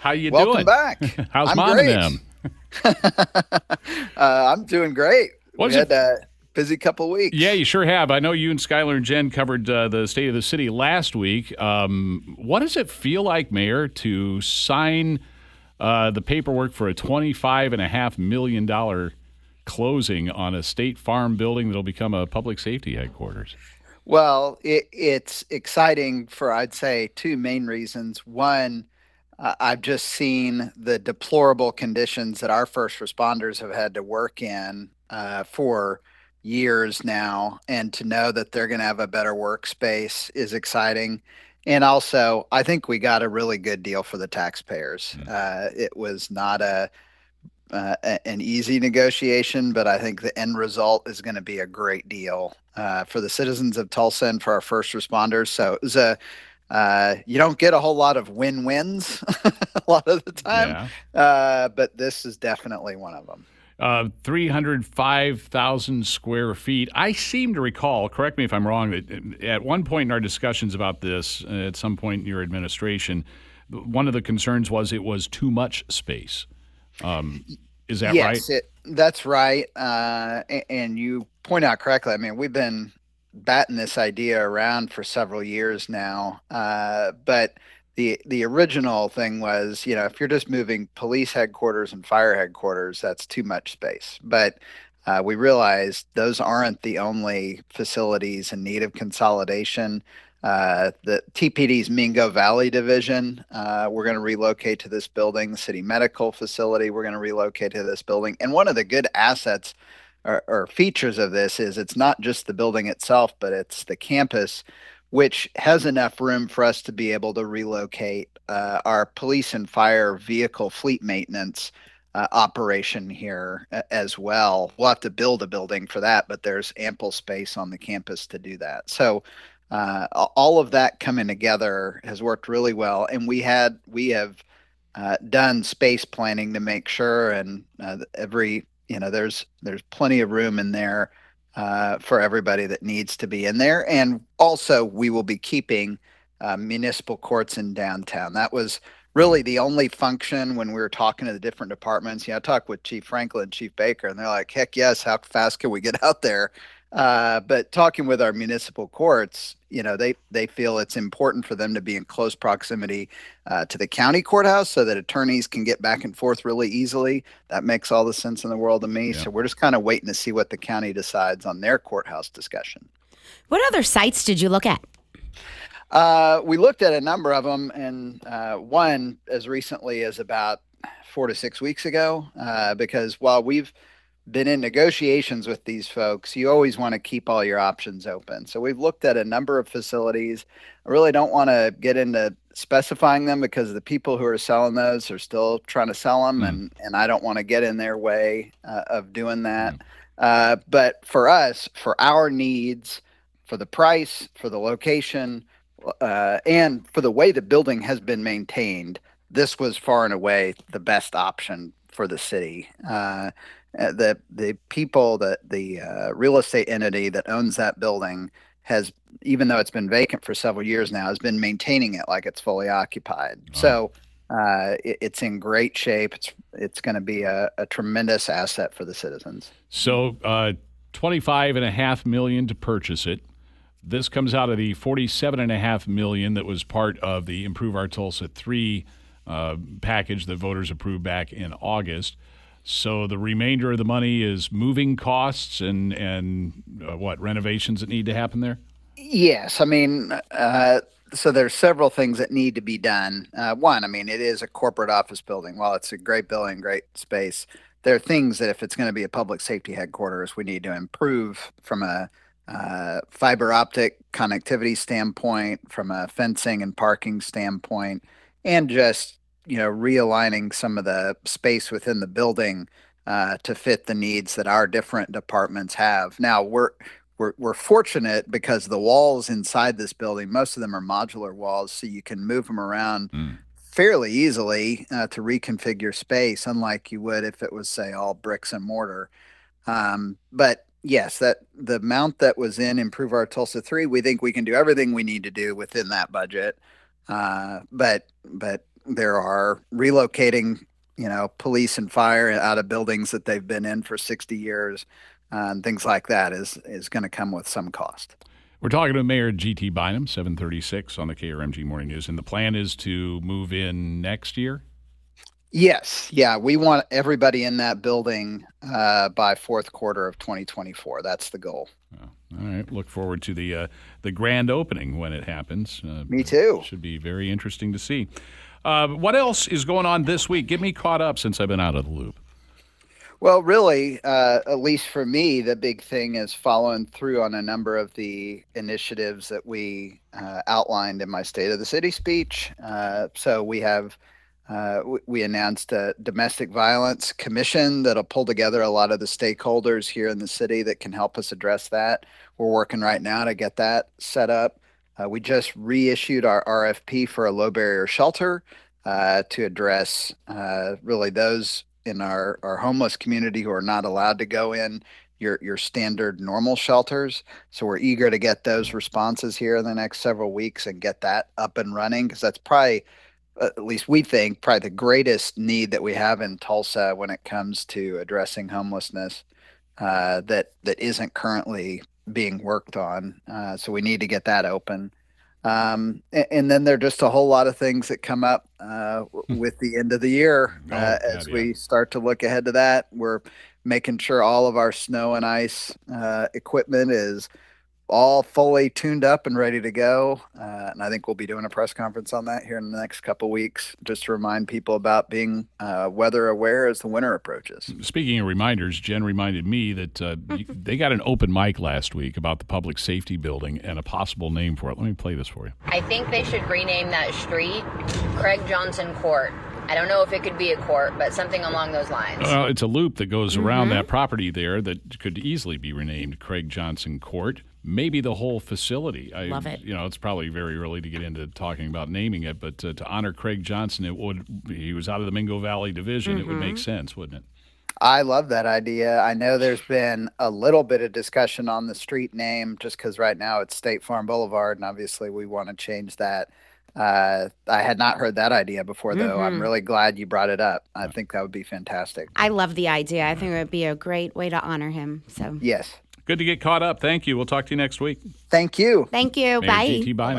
How you Welcome doing? back. How's I'm mom great. and them? uh, I'm doing great. What's we it- had a busy couple weeks. Yeah, you sure have. I know you and Skylar and Jen covered uh, the state of the city last week. Um, what does it feel like, Mayor, to sign uh, the paperwork for a twenty-five and a half million dollar closing on a state farm building that'll become a public safety headquarters? Well, it, it's exciting for, I'd say, two main reasons. One, uh, I've just seen the deplorable conditions that our first responders have had to work in uh, for years now. And to know that they're going to have a better workspace is exciting. And also, I think we got a really good deal for the taxpayers. Uh, it was not a uh, an easy negotiation, but I think the end result is going to be a great deal uh, for the citizens of Tulsa and for our first responders. So it was a uh, you don't get a whole lot of win-wins a lot of the time, Yeah. uh, but this is definitely one of them. Uh, 305,000 square feet. I seem to recall, correct me if I'm wrong, that at one point in our discussions about this, uh, at some point in your administration, one of the concerns was it was too much space. Um, is that right? yes, that's right. Uh, a- and you point out correctly. I mean, we've been batting this idea around for several years now. Uh, but the the original thing was, you know, if you're just moving police headquarters and fire headquarters, that's too much space. But uh, we realized those aren't the only facilities in need of consolidation. Uh, the TPD's Mingo Valley division, uh, we're going to relocate to this building. The city medical facility, we're going to relocate to this building. And one of the good assets or, or features of this is it's not just the building itself, but it's the campus, which has enough room for us to be able to relocate uh, our police and fire vehicle fleet maintenance uh, operation here as well. We'll have to build a building for that, but there's ample space on the campus to do that. So uh, all of that coming together has worked really well, and we had we have uh, done space planning to make sure, and uh, every you know there's there's plenty of room in there uh, for everybody that needs to be in there, and also we will be keeping uh, municipal courts in downtown. That was really the only function when we were talking to the different departments. You know, I talked with Chief Franklin, Chief Baker, and they're like, "Heck yes! How fast can we get out there?" Uh, but talking with our municipal courts, you know, they they feel it's important for them to be in close proximity uh, to the county courthouse so that attorneys can get back and forth really easily. That makes all the sense in the world to me. Yeah. So we're just kind of waiting to see what the county decides on their courthouse discussion. What other sites did you look at? Uh, we looked at a number of them, and uh, one as recently as about four to six weeks ago, uh, because while we've been in negotiations with these folks, you always want to keep all your options open. So we've looked at a number of facilities. I really don't want to get into specifying them because the people who are selling those are still trying to sell them, Mm. and and I don't want to get in their way uh, of doing that. Uh, but for us, for our needs, for the price, for the location, uh, and for the way the building has been maintained, this was far and away the best option for the city. Uh, uh, the the people that the uh, real estate entity that owns that building has, even though it's been vacant for several years now, has been maintaining it like it's fully occupied. So uh, it, it's in great shape. It's it's going to be a, a tremendous asset for the citizens. So, uh, 25 and a half million to purchase it. This comes out of the 47 and a half million that was part of the Improve Our Tulsa 3 uh, package that voters approved back in August. So the remainder of the money is moving costs and and uh, what renovations that need to happen there. Yes, I mean, uh, so there's several things that need to be done. Uh, one, I mean, it is a corporate office building. While it's a great building, great space, there are things that if it's going to be a public safety headquarters, we need to improve from a uh, fiber optic connectivity standpoint, from a fencing and parking standpoint, and just you know realigning some of the space within the building uh, to fit the needs that our different departments have. Now we're we're, we're fortunate because the walls inside this building, most of them are modular walls, so you can move them around Mm. fairly easily uh, to reconfigure space, unlike you would if it was, say, all bricks and mortar. Um, but yes, that the amount that was in Improve Our Tulsa Three, we think we can do everything we need to do within that budget. Uh, but but there are relocating, you know, police and fire out of buildings that they've been in for 60 years, uh, and things like that is is going to come with some cost. We're talking to Mayor G.T. Bynum, 736 on the KRMG Morning News. And the plan is to move in next year? Yes, yeah, we want everybody in that building uh, by fourth quarter of 2024. That's the goal. Oh, all right. Look forward to the uh, the grand opening when it happens. Uh, Me too. Should be very interesting to see. Uh, what else is going on this week? Get me caught up since I've been out of the loop. Well, really, uh, at least for me, the big thing is following through on a number of the initiatives that we uh, outlined in my State of the City speech. Uh, so we have uh, we announced a domestic violence commission that'll pull together a lot of the stakeholders here in the city that can help us address that. We're working right now to get that set up. Uh, we just reissued our RFP for a low barrier shelter uh, to address uh, really those in our, our homeless community who are not allowed to go in your your standard normal shelters. So we're eager to get those responses here in the next several weeks and get that up and running because that's probably at least we think probably the greatest need that we have in Tulsa when it comes to addressing homelessness uh, that that isn't currently being worked on. Uh, so we need to get that open. Um, and, and, then there are just a whole lot of things that come up uh, with the end of the year Oh, uh, yeah, as yeah. we start to look ahead to that. We're making sure all of our snow and ice uh, equipment is all fully tuned up and ready to go. Uh, and I think we'll be doing a press conference on that here in the next couple weeks, just to remind people about being uh, weather aware as the winter approaches. Speaking of reminders, Jen reminded me that uh, they got an open mic last week about the public safety building and a possible name for it. Let me play this for you. I think they should rename that street Craig Johnson Court. I don't know if it could be a court, but something along those lines. Well, it's a loop that goes around that property there that could easily be renamed Craig Johnson Court. Maybe the whole facility. I, Love it. You know, it's probably very early to get into talking about naming it, but uh, to honor Craig Johnson, it would. He was out of the Mingo Valley Division. It would make sense, wouldn't it? I love that idea. I know there's been a little bit of discussion on the street name just because right now it's State Farm Boulevard, and obviously we want to change that. Uh, I had not heard that idea before, though. I'm really glad you brought it up. I think that would be fantastic. I love the idea. I think it would be a great way to honor him. So Yes. Good to get caught up. Thank you. We'll talk to you next week. Thank you. thank you. Mayor Bye. G.T. Bynum.